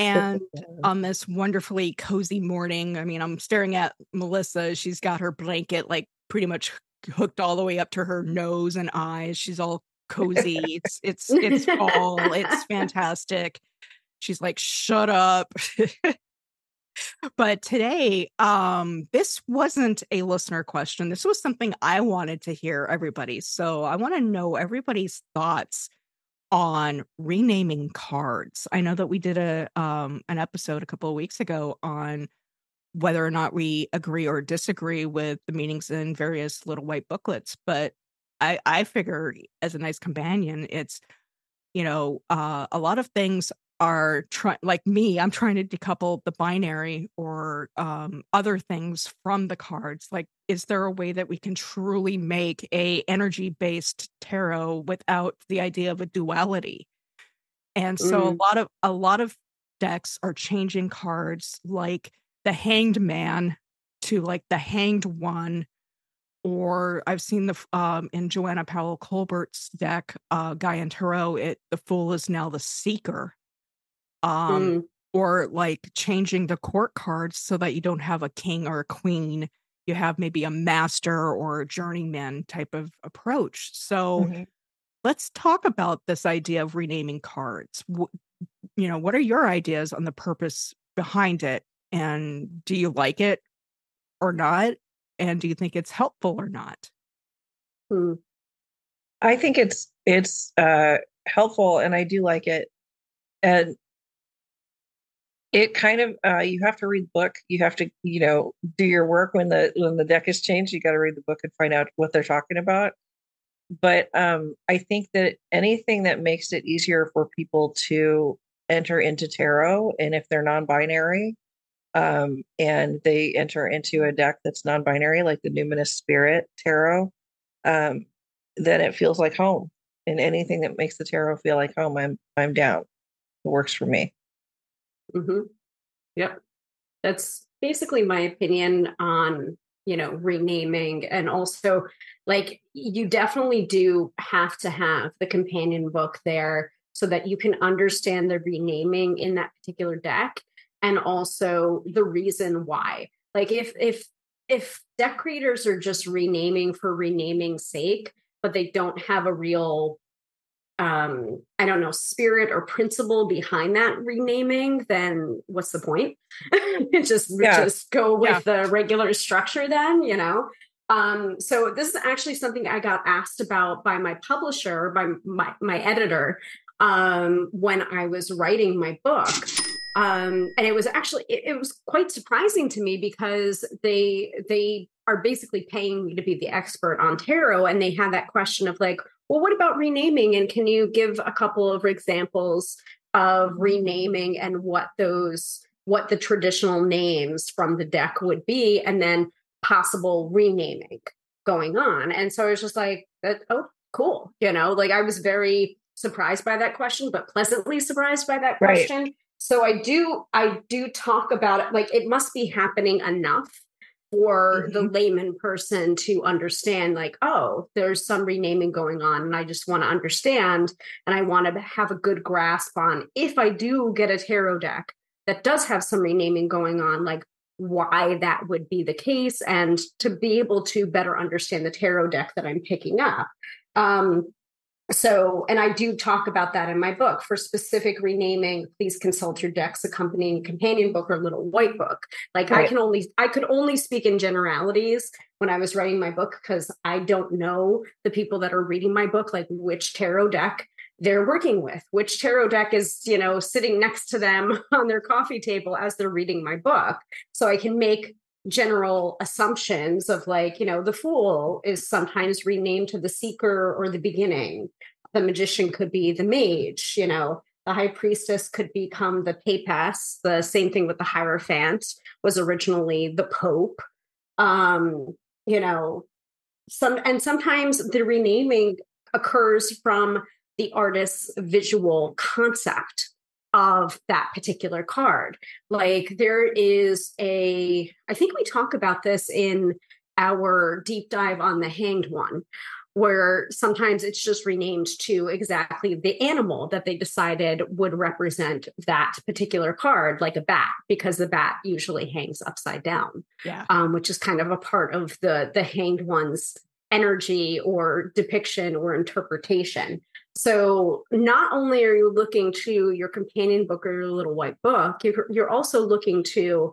And on this wonderfully cozy morning, I mean, I'm staring at Melissa. She's got her blanket like pretty much hooked all the way up to her nose and eyes. She's all cozy. It's it's it's fall. It's fantastic. She's like, shut up. but today, um, this wasn't a listener question. This was something I wanted to hear everybody. So I want to know everybody's thoughts on renaming cards. I know that we did a um an episode a couple of weeks ago on whether or not we agree or disagree with the meanings in various little white booklets, but I I figure as a nice companion, it's you know, uh, a lot of things are trying like me i'm trying to decouple the binary or um, other things from the cards like is there a way that we can truly make a energy based tarot without the idea of a duality and so mm. a lot of a lot of decks are changing cards like the hanged man to like the hanged one or I've seen the um in Joanna Powell Colbert's deck, uh Gaian Tarot, it the fool is now the seeker um mm. or like changing the court cards so that you don't have a king or a queen you have maybe a master or a journeyman type of approach so mm-hmm. let's talk about this idea of renaming cards you know what are your ideas on the purpose behind it and do you like it or not and do you think it's helpful or not hmm. i think it's it's uh helpful and i do like it and it kind of uh, you have to read the book you have to you know do your work when the when the deck is changed you got to read the book and find out what they're talking about. But um, i think that anything that makes it easier for people to enter into tarot and if they're non-binary um, and they enter into a deck that's non-binary like the numinous spirit tarot um, then it feels like home and anything that makes the tarot feel like home i'm i'm down. It works for me Mm-hmm. Yep. That's basically my opinion on, you know, renaming. And also, like, you definitely do have to have the companion book there so that you can understand the renaming in that particular deck and also the reason why. Like, if, if, if deck creators are just renaming for renaming's sake, but they don't have a real um, I don't know, spirit or principle behind that renaming, then what's the point? just yeah. just go with yeah. the regular structure then, you know? Um, so this is actually something I got asked about by my publisher, by my, my editor, um, when I was writing my book. Um, and it was actually it, it was quite surprising to me because they they are basically paying me to be the expert on tarot and they had that question of like well, what about renaming? And can you give a couple of examples of mm-hmm. renaming and what those, what the traditional names from the deck would be, and then possible renaming going on? And so I was just like, oh, cool. You know, like I was very surprised by that question, but pleasantly surprised by that question. Right. So I do, I do talk about it. Like it must be happening enough for mm-hmm. the layman person to understand like oh there's some renaming going on and i just want to understand and i want to have a good grasp on if i do get a tarot deck that does have some renaming going on like why that would be the case and to be able to better understand the tarot deck that i'm picking up um, so and i do talk about that in my book for specific renaming please consult your deck's accompanying companion book or little white book like right. i can only i could only speak in generalities when i was writing my book because i don't know the people that are reading my book like which tarot deck they're working with which tarot deck is you know sitting next to them on their coffee table as they're reading my book so i can make general assumptions of like you know the fool is sometimes renamed to the seeker or the beginning the magician could be the mage you know the high priestess could become the papess. The same thing with the hierophant was originally the pope. Um, you know, some and sometimes the renaming occurs from the artist's visual concept of that particular card. Like there is a, I think we talk about this in our deep dive on the hanged one, where sometimes it's just renamed to exactly the animal that they decided would represent that particular card, like a bat, because the bat usually hangs upside down. Yeah. Um, which is kind of a part of the the hanged one's energy or depiction or interpretation. So not only are you looking to your companion book or your little white book, you're, you're also looking to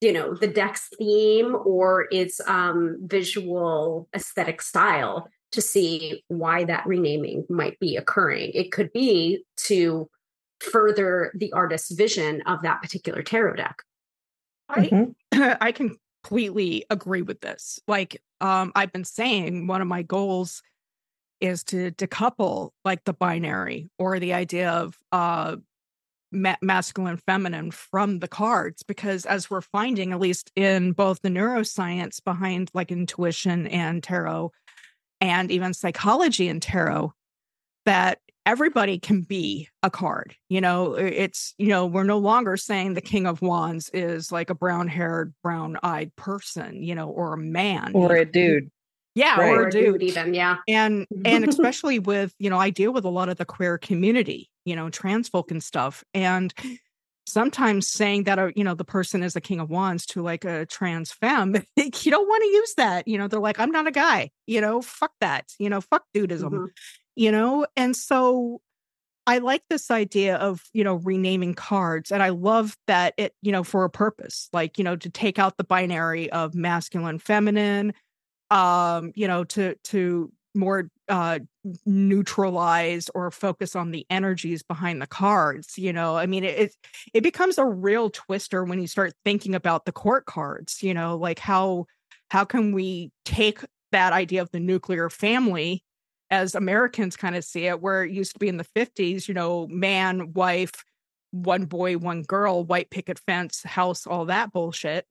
you know the deck's theme or its um, visual aesthetic style to see why that renaming might be occurring it could be to further the artist's vision of that particular tarot deck I mm-hmm. I completely agree with this. Like um I've been saying one of my goals is to decouple like the binary or the idea of uh ma- masculine feminine from the cards because as we're finding at least in both the neuroscience behind like intuition and tarot and even psychology and tarot that everybody can be a card you know? It's you know we're no longer saying the king of wands is like a brown haired brown eyed person you know or a man or a dude yeah right. or a dude even yeah and and especially with you know i deal with a lot of the queer community you know trans folk and stuff and sometimes saying that a, uh, you know the person is a king of wands to like a trans femme you don't want to use that you know they're like i'm not a guy you know fuck that you know fuck dudism mm-hmm. you know and so i like this idea of you know renaming cards and i love that it you know for a purpose like you know to take out the binary of masculine feminine um you know to to more uh neutralize or focus on the energies behind the cards you know? I mean it it becomes a real twister when you start thinking about the court cards you know? Like how how can we take that idea of the nuclear family as americans kind of see it where it used to be in the 50s you know man wife one boy one girl white picket fence house all that bullshit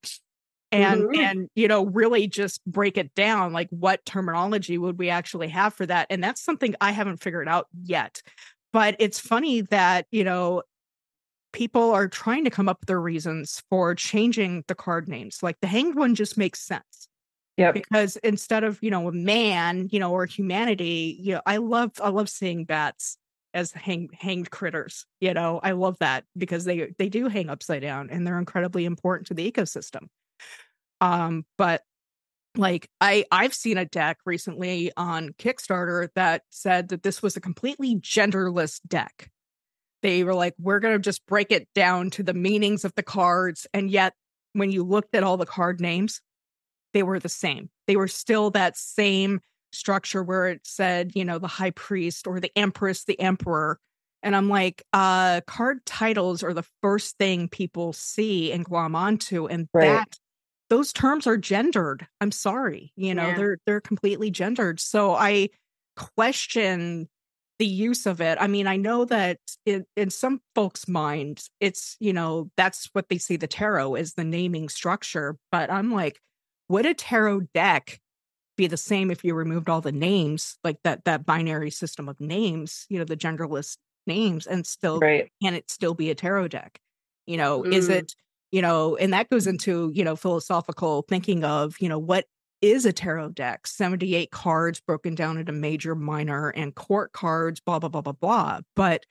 and mm-hmm. and you know really just break it down like what terminology would we actually have for that and that's something i haven't figured out yet. But it's funny that you know people are trying to come up with their reasons for changing the card names like the hanged one just makes sense yeah because instead of you know a man you know or humanity you know i love i love seeing bats as hang, hanged critters you know i love that because they they do hang upside down and they're incredibly important to the ecosystem um, but like I I've seen a deck recently on Kickstarter that said that this was a completely genderless deck. They were like, we're gonna just break it down to the meanings of the cards, and yet when you looked at all the card names, they were the same. They were still that same structure where it said, you know, the high priest or the empress, the emperor. And I'm like, uh, card titles are the first thing people see and glom onto. And right. that those terms are gendered. I'm sorry, you know, yeah. they're they're completely gendered. So I question the use of it. I mean, I know that in, in some folks' minds, it's, you know, that's what they see the tarot is the naming structure. But I'm like, would a tarot deck be the same if you removed all the names, like that that binary system of names, you know, the genderless names, and still right. can it still be a tarot deck? You know, mm. is it you know, and that goes into, you know, philosophical thinking of, you know, what is a tarot deck? 78 cards broken down into major, minor, and court cards, blah, blah, blah, blah, blah. But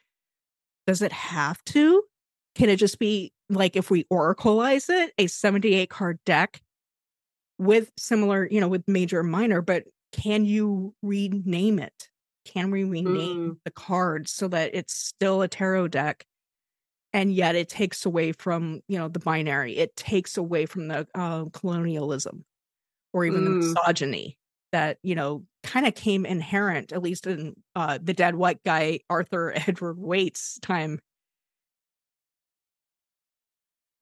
does it have to? Can it just be like if we oracleize it, a 78 card deck with similar, you know, with major, minor, but can you rename it? Can we rename mm. the cards so that it's still a tarot deck and yet it takes away from you know the binary it takes away from the uh, colonialism or even mm. the misogyny that you know kind of came inherent at least in uh, the dead white guy arthur edward waite's time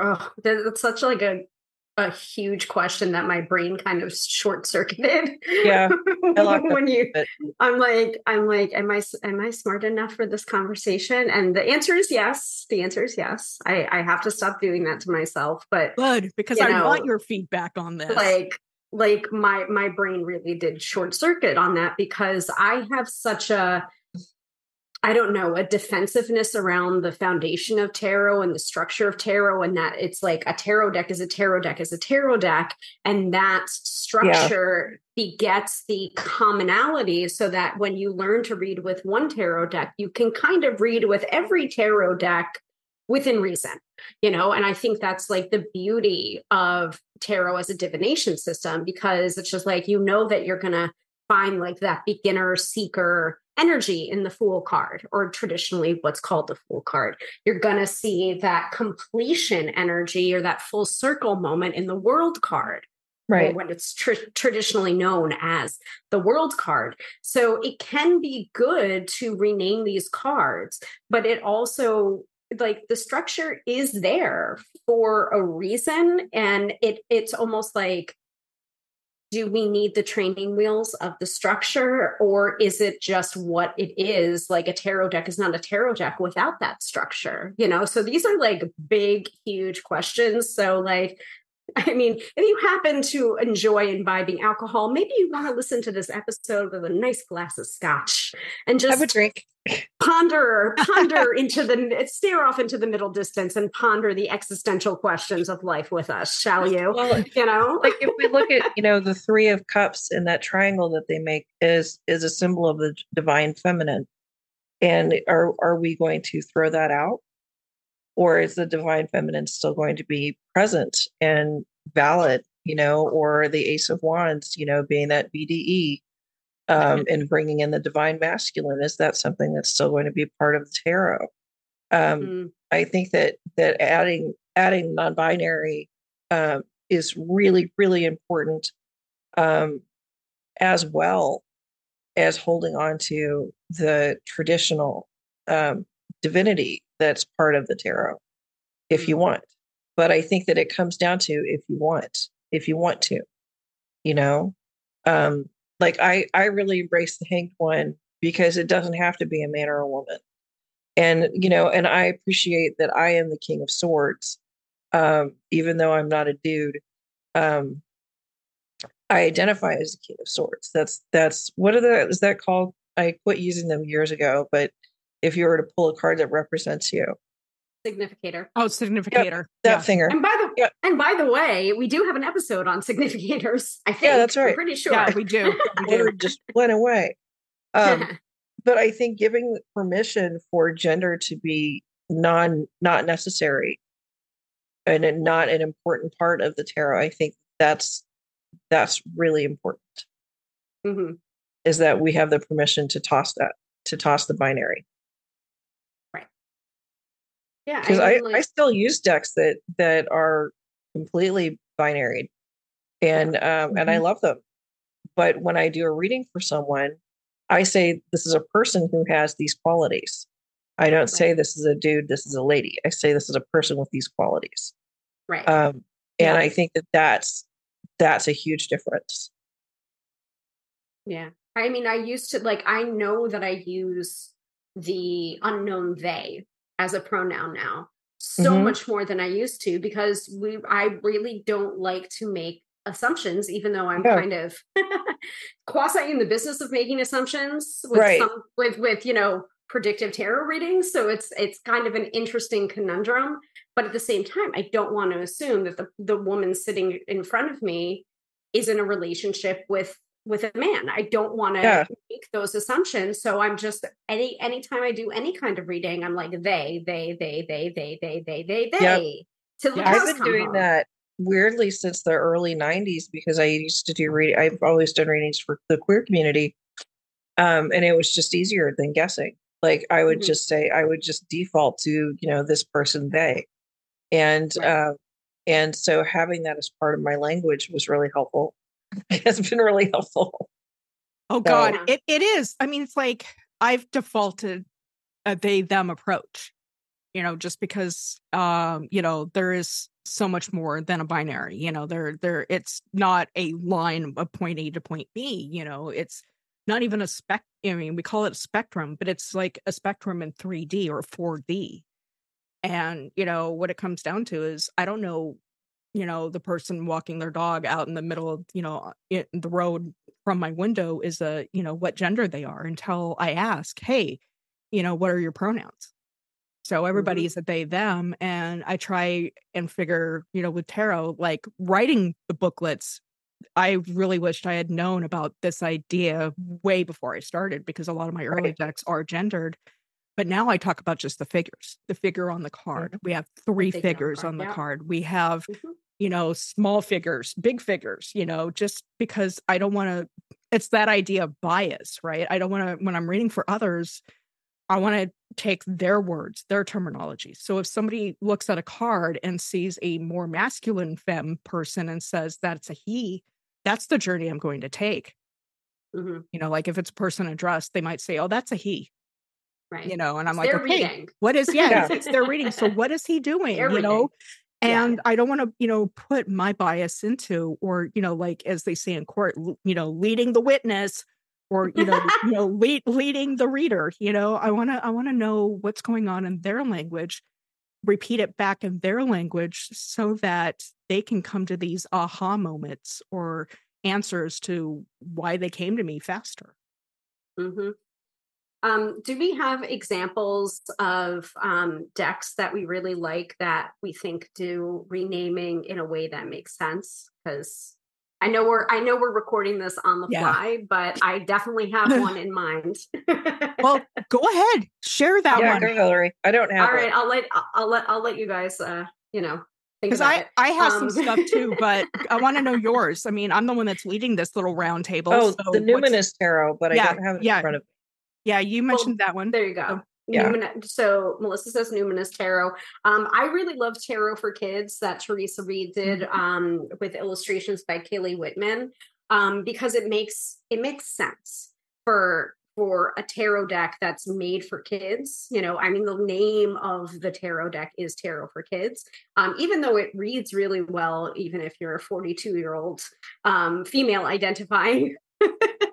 oh that's such like a a huge question that my brain kind of short circuited. Yeah, when you, I'm like, I'm like, am I am I smart enough for this conversation? And the answer is yes. The answer is yes. I I have to stop doing that to myself. But good because I know, want your feedback on this. Like like my my brain really did short circuit on that because I have such a I don't know, a defensiveness around the foundation of tarot and the structure of tarot, and that it's like a tarot deck is a tarot deck is a tarot deck, and that structure yeah. begets the commonality so that when you learn to read with one tarot deck, you can kind of read with every tarot deck within reason, you know, and I think that's like the beauty of tarot as a divination system because it's just like you know that you're going to find like that beginner seeker energy in the fool card or traditionally what's called the fool card. You're going to see that completion energy or that full circle moment in the world card right. when it's tr- traditionally known as the world card. So it can be good to rename these cards but it also like the structure is there for a reason and it it's almost like do we need the training wheels of the structure or is it just what it is? Like a tarot deck is not a tarot deck without that structure you know? So these are like big huge questions. So like I mean, if you happen to enjoy imbibing alcohol, maybe you want to listen to this episode with a nice glass of scotch and just have a drink. Ponder, ponder into the stare off into the middle distance and ponder the existential questions of life with us, shall you? Well, you know, like if we look at you know the three of cups in that triangle that they make is is a symbol of the divine feminine, and are are we going to throw that out? Or is the divine feminine still going to be present and valid you know or the ace of wands you know being that bde um, and bringing in the divine masculine is that something that's still going to be part of the tarot um, mm. i think that that adding adding non-binary um, is really really important um, as well as holding on to the traditional um, divinity that's part of the tarot if you mm-hmm. want. But I think that it comes down to if you want, if you want to, you know, um, like I, I really embrace the hanged one because it doesn't have to be a man or a woman. And, you know, and I appreciate that I am the king of swords, um, even though I'm not a dude. Um, I identify as the king of swords. That's, that's, what are the, is that called? I quit using them years ago, but if you were to pull a card that represents you. Significator. Oh, significator. Yep, that yeah. finger. And by the yep. and by the way, we do have an episode on significators. I think. Yeah, that's right. I'm pretty sure. Yeah, we do. We do. just went away. Um, but I think giving permission for gender to be non not necessary and not an important part of the tarot, I think that's that's really important. Mm-hmm. Is that we have the permission to toss that to toss the binary. Yeah, because I, I, like- I, still use decks that that are completely binary, and um, mm-hmm. and I mm-hmm. love them. But when I do a reading for someone, I say this is a person who has these qualities. I don't right. say this is a dude, this is a lady. I say this is a person with these qualities. Right. Um, and yeah. I think that that's that's a huge difference. Yeah. I mean, I used to like I know that I use the unknown they as a pronoun now so mm-hmm. much more than I used to because we I really don't like to make assumptions, even though I'm yeah. kind of quasi in the business of making assumptions with right. some with with you know predictive tarot readings. So it's it's kind of an interesting conundrum. But at the same time, I don't want to assume that the, the woman sitting in front of me is in a relationship with with a man. I don't want to yeah. make those assumptions. So I'm just any anytime I do any kind of reading, I'm like they, they, they, they, they, they, they, they, they. Yep. Yeah, I've been doing home. that weirdly since the early 90s because I used to do read I've always done readings for the queer community. Um, and it was just easier than guessing. Like I would mm-hmm. just say I would just default to, you know, this person they. And right. uh, and so having that as part of my language was really helpful has been really helpful. Oh God, so, it it is. I mean, it's like I've defaulted a they them approach. You know, just because um, you know, there is so much more than a binary. You know, they're they're it's not a line of point A to point B. You know, it's not even a spec. I mean, we call it a spectrum, but it's like a spectrum in 3D or 4D. And you know what it comes down to is I don't know, you know, the person walking their dog out in the middle of you know in the road from my window is a you know what gender they are until I ask, hey, you know, what are your pronouns? So everybody mm-hmm. is a they them. And I try and figure, you know, with tarot, like writing the booklets, I really wished I had known about this idea way before I started because a lot of my early Right. decks are gendered. But now I talk about just the figures, the figure on the card. We have three figure on the figures card, on the yeah. card. We have, Mhm. you know, small figures, big figures, you know, just because I don't want to, it's that idea of bias, right? I don't want to, when I'm reading for others, I want to take their words, their terminology. So if somebody looks at a card and sees a more masculine femme person and says that's a he, that's the journey I'm going to take. Mhm. You know, like if it's a person addressed, they might say, "Oh, that's a he." Right. You know, and I'm like, "Okay, reading. what is yeah, Yeah. it's, it's their reading. So what is he doing?" Their you know, reading. Yeah. and I don't want to, you know, put my bias into, or you know, like as they say in court, you know, leading the witness, or you know, you know, lead, leading the reader. You know, I want to, I want to know what's going on in their language, repeat it back in their language, so that they can come to these aha moments or answers to why they came to me faster. hmm Um, do we have examples of um, decks that we really like that we think do renaming in a way that makes sense? Because I know we're I know we're recording this on the Yeah. fly, but I definitely have one in mind. Well, go ahead, share that yeah, one. go Hilary. I don't have all right, one. I'll let I'll let I'll let you guys uh, you know Because I, it. I have Um, some stuff too, but I want to know yours. I mean, I'm the one that's leading this little round table. Oh, so the what's- Numinous Tarot, but Yeah, I don't have it yeah. in front of me. Yeah, you Well, mentioned that one. There you go. Yeah. Numin- so Melissa says Numinous Tarot. Um, I really love Tarot for Kids that Theresa Reed did Mm-hmm. um, with illustrations by Kailey Whitman um, because it makes it makes sense for for a tarot deck that's made for kids. You know, I mean, the name of the tarot deck is Tarot for Kids. Um, even though it reads really well, even if you're a 42 year old um, female identifying.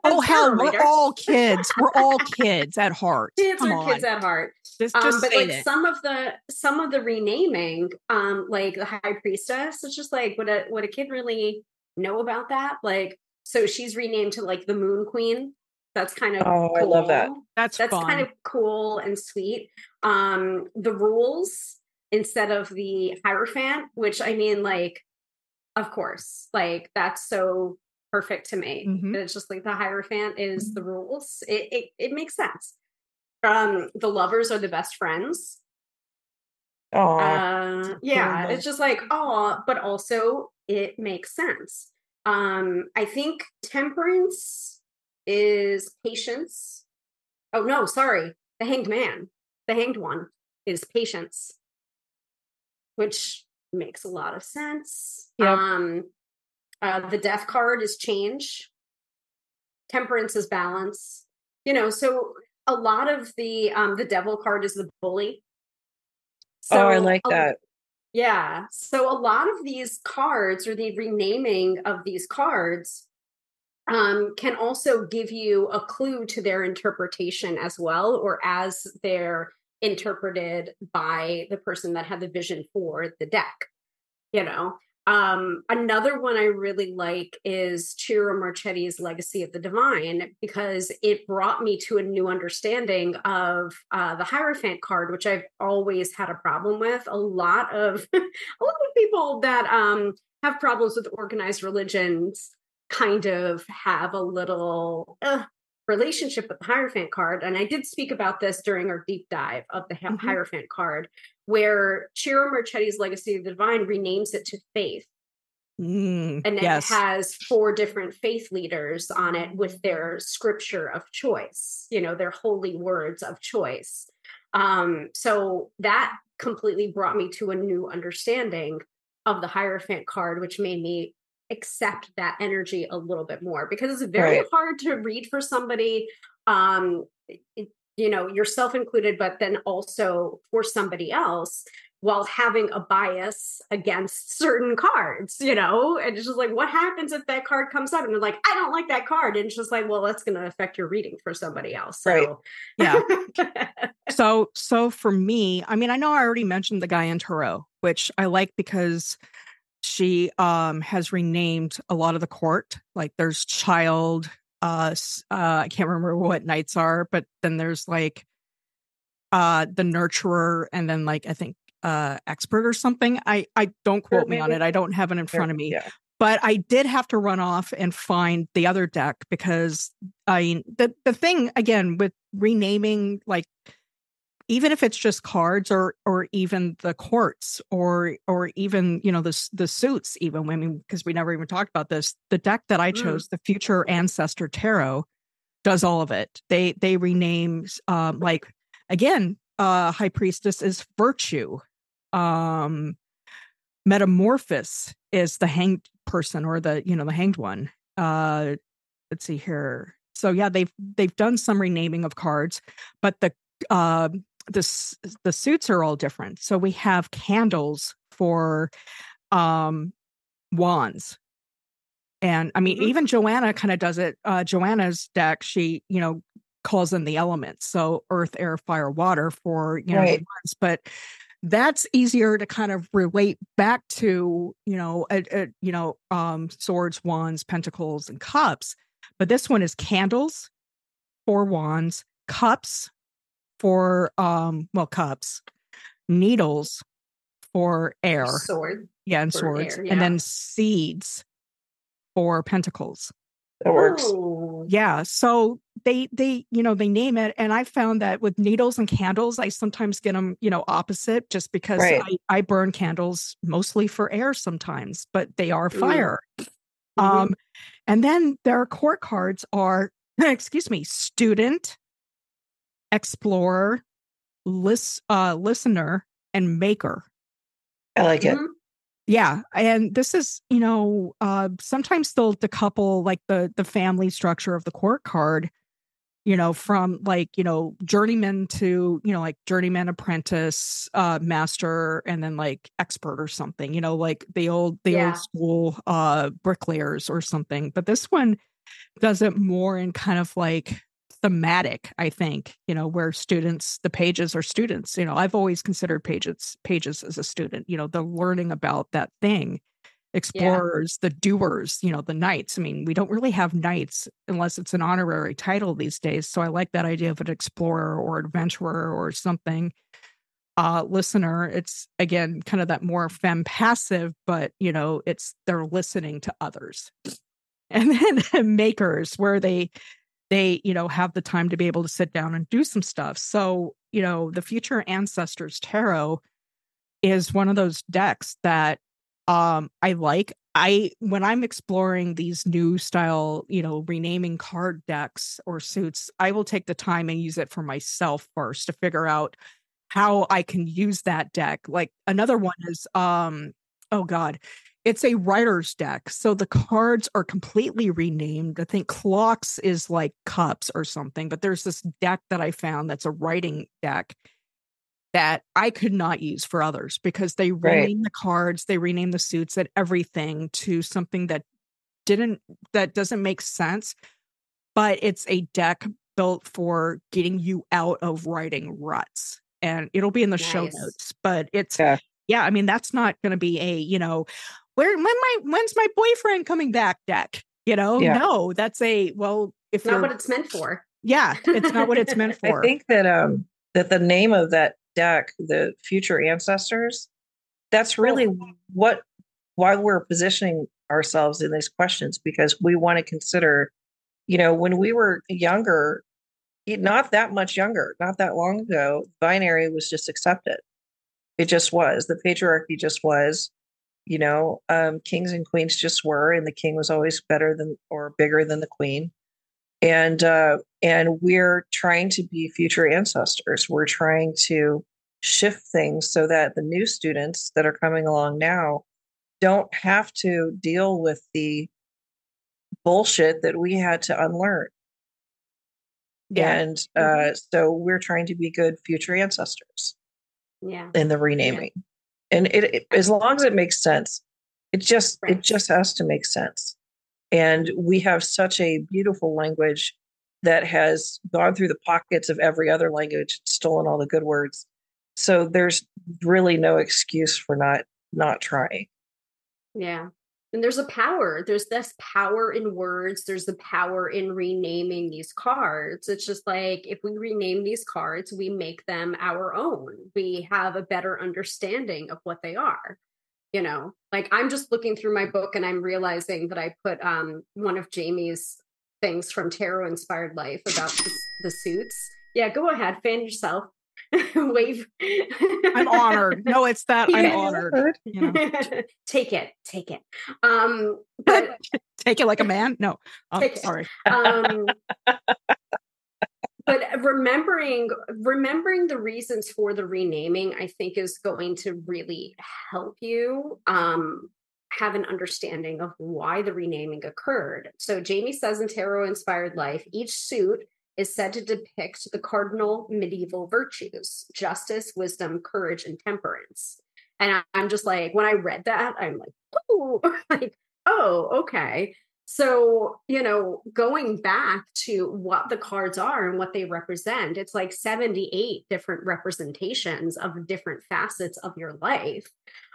Oh hell, we're reader. all kids. We're all kids at heart. kids Come are on, kids at heart. just um, but say like it. some of the some of the renaming um like the high priestess it's just like would a would a kid really know about that like so she's renamed to like the moon queen that's kind of Oh, I love that. That's that's fun. kind of cool and sweet um the rules instead of the hierophant which i mean like of course like that's so perfect to me Mhm. it's just like the hierophant is the rules. It, it it makes sense. Um the lovers are the best friends. Oh, uh yeah it's just like oh but also it makes sense. Um i think temperance is patience. Oh no sorry the hanged man the hanged one is patience which makes a lot of sense. Yep. um uh the death card is change temperance is balance you know so a lot of the um the devil card is the bully oh, I like that. yeah. So a lot of these cards or the renaming of these cards um, can also give you a clue to their interpretation as well, or as they're interpreted by the person that had the vision for the deck. You know, um, another one I really like is Ciro Marchetti's Legacy of the Divine because it brought me to a new understanding of uh, the Hierophant card, which I've always had a problem with. A lot of a lot of people that um, have problems with organized religions kind of have a little uh, relationship with the Hierophant card. And I did speak about this during our deep dive of the Mhm. Hierophant card, where Ciro Marchetti's Legacy of the Divine renames it to Faith Mm, and yes. it has four different faith leaders on it with their scripture of choice you know their holy words of choice um so that completely brought me to a new understanding of the hierophant card which made me accept that energy a little bit more because it's very Right. hard to read for somebody um it, you know yourself included but then also for somebody else while having a bias against certain cards, you know? And it's just like, what happens if that card comes up and they're like, I don't like that card? And it's just like, well, that's going to affect your reading for somebody else. So. Right. Yeah. so, so for me, I mean, I know I already mentioned the Gaian Tarot, which I like because she um has renamed a lot of the court. Like there's child, uh, uh I can't remember what knights are, but then there's like uh the nurturer and then like I think uh, expert or something. I I don't quote me on it. I don't have it in front of me. Yeah. But I did have to run off and find the other deck because I the the thing again with renaming like even if it's just cards or or even the courts or or even you know the the suits even I mean because we never even talked about this the deck that I mm. chose mm. the future ancestor tarot does all of it they they rename um like again uh high priestess is virtue um metamorphosis is the hanged person or the you know the hanged one uh let's see here so yeah they've they've done some renaming of cards but the uh the the suits are all different so we have candles for um wands and i mean mm-hmm. even joanna kind of does it uh joanna's deck she you know calls in the elements so earth air fire water for you know right. wands, but that's easier to kind of relate back to you know a, a, you know um swords wands pentacles and cups but this one is candles for wands cups for um well cups needles for air sword yeah and swords air, yeah. and then seeds for pentacles that works oh. yeah so they they you know they name it and i found that with needles and candles i sometimes get them you know opposite just because right. I, I burn candles mostly for air sometimes but they are fire mm-hmm. um and then their court cards are excuse me student explorer list uh listener and maker. I like it. Mm-hmm. Yeah and this is you know uh sometimes they'll decouple like the the family structure of the court card you know from like you know journeyman to you know like journeyman apprentice uh master and then like expert or something you know like the old the yeah. old school uh bricklayers or something. But this one does it more in kind of like thematic i think you know where students the pages are students you know i've always considered pages pages as a student you know the learning about that thing explorers yeah. the doers you know the knights. I mean we don't really have knights unless it's an honorary title these days so i like that idea of an explorer or adventurer or something. Uh listener it's again kind of that more fem passive but you know it's they're listening to others. And then makers where they they you know have the time to be able to sit down and do some stuff. So you know the future ancestors tarot is one of those decks that um i like. I when i'm exploring these new style you know renaming card decks or suits i will take the time and use it for myself first to figure out how i can use that deck. Like another one is um oh god it's a writer's deck. So the cards are completely renamed. I think clocks is like cups or something, but there's this deck that I found that's a writing deck that I could not use for others because they rename the cards, they rename the suits and everything to something that didn't that doesn't make sense. But it's a deck built for getting you out of writing ruts. And it'll be in the nice. show notes, but it's yeah. yeah, I mean that's not going to be a, you know, where when my when's my boyfriend coming back deck you know yeah. no that's a well if not what it's meant for yeah it's not what it's meant for i think that um that the name of that deck the future ancestors that's really oh. what why we're positioning ourselves in these questions because we want to consider you know when we were younger not that much younger not that long ago binary was just accepted it just was the patriarchy just was you know um, kings and queens just were and the king was always better than or bigger than the queen and uh, and we're trying to be future ancestors we're trying to shift things so that the new students that are coming along now don't have to deal with the bullshit that we had to unlearn Yeah. And uh, mm-hmm. so we're trying to be good future ancestors. Yeah. In the renaming. Yeah. And it, it, as long as it makes sense, it just right. it just has to make sense. And we have such a beautiful language that has gone through the pockets of every other language, stolen all the good words. So there's really no excuse for not not trying. Yeah. And there's a power. There's this power in words. There's the power in renaming these cards. It's just like if we rename these cards, we make them our own. We have a better understanding of what they are. You know, like I'm just looking through my book and I'm realizing that I put um, one of Jaymi's things from Tarot Inspired Life about the, the suits. Yeah, go ahead, fan yourself. wave. I'm honored. No, it's that I'm honored. You know. take it, take it. Um, but, take it like a man. No, oh, sorry. Um, but remembering remembering the reasons for the renaming, I think, is going to really help you um, have an understanding of why the renaming occurred. So Jaymi says in Tarot Inspired Life, each suit is said to depict the cardinal medieval virtues justice, wisdom, courage, and temperance. And I'm just like, when I read that, I'm like, oh, like, oh, okay. So, you know, going back to what the cards are and what they represent, it's like 78 different representations of different facets of your life.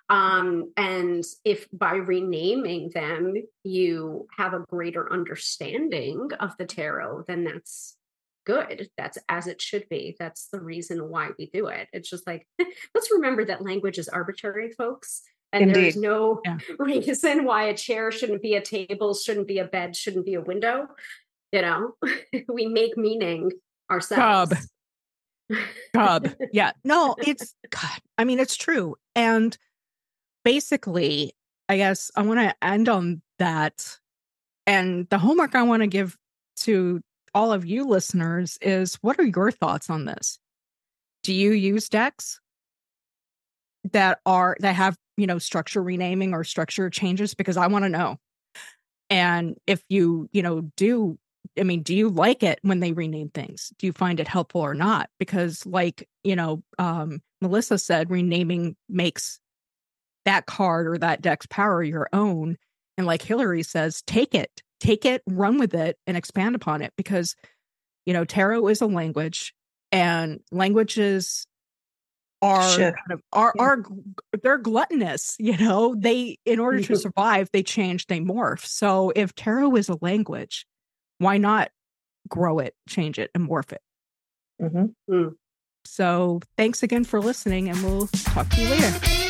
Um, and if by renaming them, you have a greater understanding of the tarot, then that's good. That's as it should be. That's the reason why we do it. It's just like, let's remember that language is arbitrary, folks. And Indeed. there's no yeah. reason why a chair shouldn't be a table, shouldn't be a bed, shouldn't be a window. You know, we make meaning ourselves. Cub. Cub. yeah. No, it's God. I mean, it's true. And basically, I guess I want to end on that. And the homework I want to give to all of you listeners is what are your thoughts on this? Do you use decks that are that have, you know, structure renaming or structure changes because I want to know. And if you, you know, do I mean, do you like it when they rename things? Do you find it helpful or not? Because like, you know, um Melissa said renaming makes that card or that deck's power your own. And like Hilary says, take it take it, run with it, and expand upon it because, you know, tarot is a language and languages are kind of are yeah. are they're gluttonous you know they in order to survive they change they morph so if tarot is a language why not grow it change it and morph it mm-hmm. mm. so thanks again for listening and we'll talk to you later